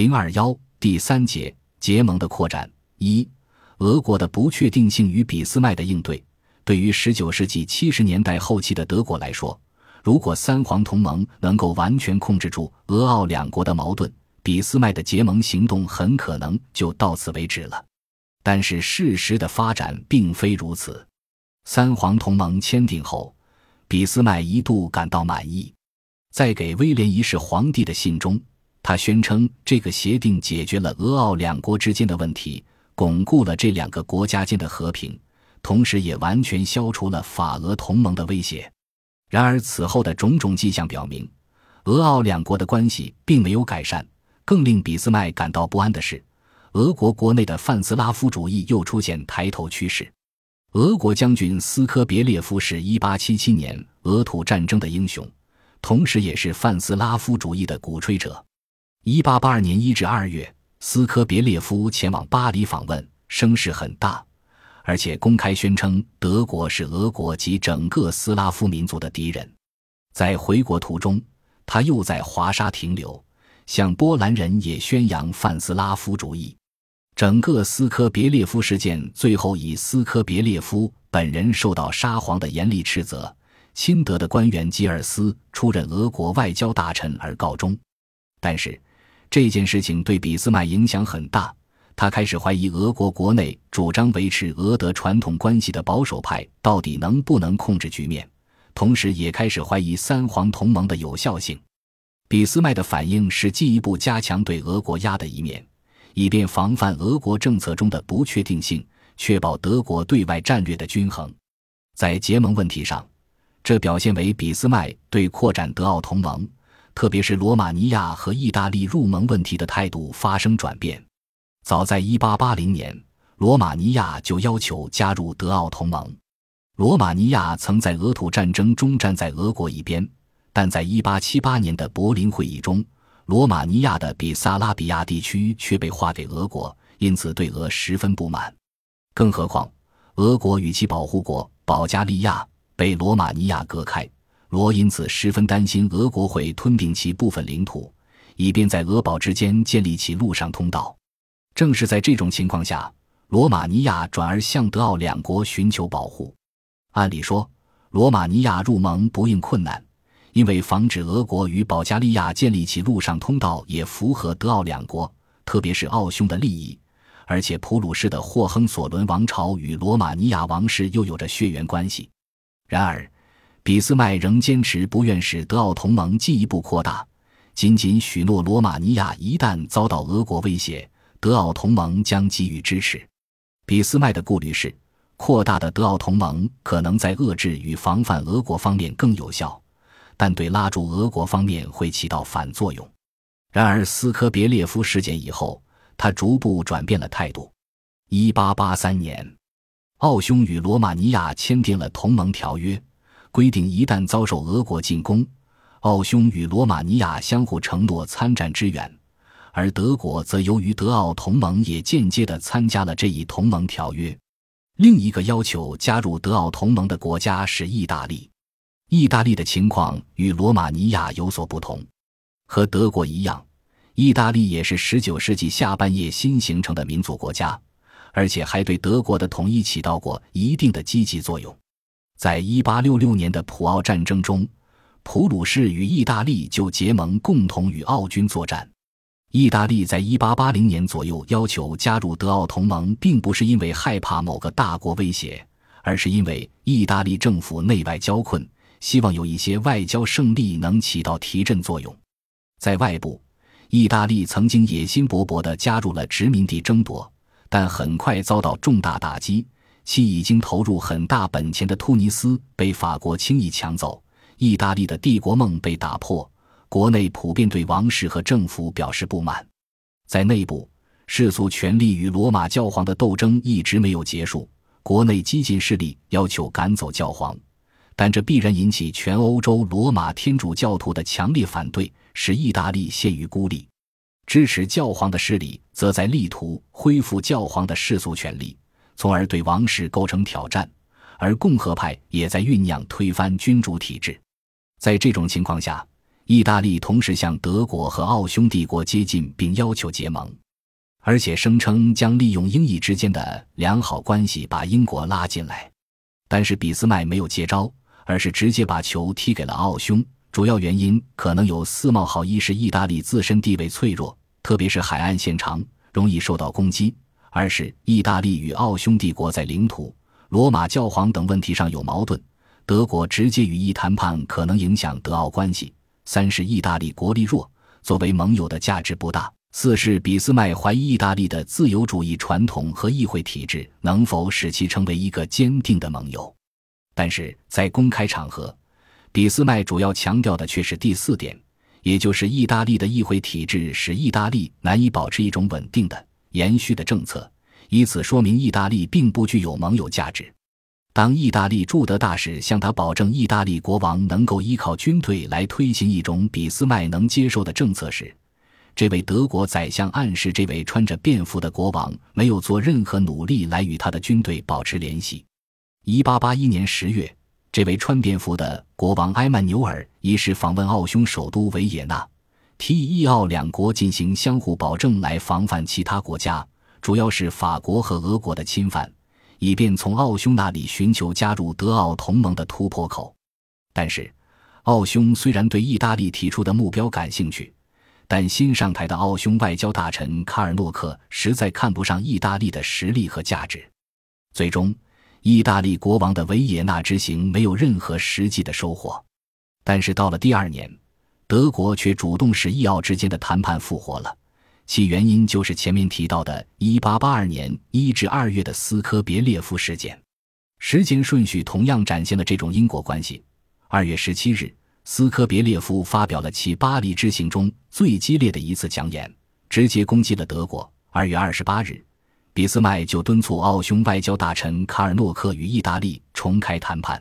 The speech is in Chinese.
零二幺第三节结盟的扩展一，俄国的不确定性与俾斯麦的应对。对于十九世纪七十年代后期的德国来说，如果三皇同盟能够完全控制住俄奥两国的矛盾，俾斯麦的结盟行动很可能就到此为止了。但是事实的发展并非如此。三皇同盟签订后，俾斯麦一度感到满意，在给威廉一世皇帝的信中。他宣称，这个协定解决了俄奥两国之间的问题，巩固了这两个国家间的和平，同时也完全消除了法俄同盟的威胁。然而，此后的种种迹象表明，俄奥两国的关系并没有改善。更令俾斯麦感到不安的是，俄国国内的泛斯拉夫主义又出现抬头趋势。俄国将军斯科别列夫是1877年俄土战争的英雄，同时也是泛斯拉夫主义的鼓吹者。一八八二年一至二月，斯科别列夫前往巴黎访问，声势很大，而且公开宣称德国是俄国及整个斯拉夫民族的敌人。在回国途中，他又在华沙停留，向波兰人也宣扬泛斯拉夫主义。整个斯科别列夫事件最后以斯科别列夫本人受到沙皇的严厉斥责，亲德的官员吉尔斯出任俄国外交大臣而告终。但是。这件事情对俾斯麦影响很大，他开始怀疑俄国国内主张维持俄德传统关系的保守派到底能不能控制局面，同时也开始怀疑三皇同盟的有效性。俾斯麦的反应是进一步加强对俄国压的一面，以便防范俄国政策中的不确定性，确保德国对外战略的均衡。在结盟问题上，这表现为俾斯麦对扩展德奥同盟。特别是罗马尼亚和意大利入盟问题的态度发生转变。早在1880年，罗马尼亚就要求加入德奥同盟。罗马尼亚曾在俄土战争中站在俄国一边，但在1878年的柏林会议中，罗马尼亚的比萨拉比亚地区却被划给俄国，因此对俄十分不满。更何况，俄国与其保护国保加利亚被罗马尼亚隔开。罗因此十分担心俄国会吞并其部分领土，以便在俄保之间建立起陆上通道。正是在这种情况下，罗马尼亚转而向德奥两国寻求保护。按理说，罗马尼亚入盟不应困难，因为防止俄国与保加利亚建立起陆上通道也符合德奥两国，特别是奥匈的利益。而且，普鲁士的霍亨索伦王朝与罗马尼亚王室又有着血缘关系。然而，俾斯麦仍坚持不愿使德奥同盟进一步扩大，仅仅许诺罗马尼亚一旦遭到俄国威胁，德奥同盟将给予支持。俾斯麦的顾虑是，扩大的德奥同盟可能在遏制与防范俄国方面更有效，但对拉住俄国方面会起到反作用。然而，斯科别列夫事件以后，他逐步转变了态度。一八八三年，奥匈与罗马尼亚签订了同盟条约。规定一旦遭受俄国进攻，奥匈与罗马尼亚相互承诺参战支援，而德国则由于德奥同盟也间接地参加了这一同盟条约。另一个要求加入德奥同盟的国家是意大利。意大利的情况与罗马尼亚有所不同，和德国一样，意大利也是19世纪下半叶新形成的民族国家，而且还对德国的统一起到过一定的积极作用。在一八六六年的普奥战争中，普鲁士与意大利就结盟，共同与奥军作战。意大利在一八八零年左右要求加入德奥同盟，并不是因为害怕某个大国威胁，而是因为意大利政府内外交困，希望有一些外交胜利能起到提振作用。在外部，意大利曾经野心勃勃地加入了殖民地争夺，但很快遭到重大打击。其已经投入很大本钱的突尼斯被法国轻易抢走，意大利的帝国梦被打破，国内普遍对王室和政府表示不满。在内部，世俗权力与罗马教皇的斗争一直没有结束，国内激进势力要求赶走教皇，但这必然引起全欧洲罗马天主教徒的强烈反对，使意大利陷于孤立。支持教皇的势力则在力图恢复教皇的世俗权力。从而对王室构成挑战，而共和派也在酝酿推翻君主体制。在这种情况下，意大利同时向德国和奥匈帝国接近，并要求结盟，而且声称将利用英意之间的良好关系把英国拉进来。但是俾斯麦没有接招，而是直接把球踢给了奥匈。主要原因可能有四冒号：一是意大利自身地位脆弱，特别是海岸线长，容易受到攻击；二是意大利与奥匈帝国在领土、罗马教皇等问题上有矛盾，德国直接与意谈判可能影响德奥关系。三是意大利国力弱，作为盟友的价值不大；四是俾斯麦怀疑意大利的自由主义传统和议会体制能否使其成为一个坚定的盟友。但是在公开场合，俾斯麦主要强调的却是第四点，也就是意大利的议会体制使意大利难以保持一种稳定的、延续的政策，以此说明意大利并不具有盟友价值。当意大利驻德大使向他保证意大利国王能够依靠军队来推行一种俾斯麦能接受的政策时，这位德国宰相暗示这位穿着便服的国王没有做任何努力来与他的军队保持联系。一八八一年十月，这位穿便服的国王埃曼纽尔一世访问奥匈首都维也纳，提议意奥两国进行相互保证来防范其他国家，主要是法国和俄国的侵犯。以便从奥匈那里寻求加入德奥同盟的突破口，但是，奥匈虽然对意大利提出的目标感兴趣，但新上台的奥匈外交大臣卡尔诺克实在看不上意大利的实力和价值。最终，意大利国王的维也纳之行没有任何实际的收获。但是到了第二年，德国却主动使意奥之间的谈判复活了。其原因就是前面提到的1882年1至2月的斯科别列夫事件，时间顺序同样展现了这种因果关系。2月17日，斯科别列夫发表了其巴黎之行中最激烈的一次讲演，直接攻击了德国。2月28日，俾斯麦就敦促奥匈外交大臣卡尔诺克与意大利重开谈判。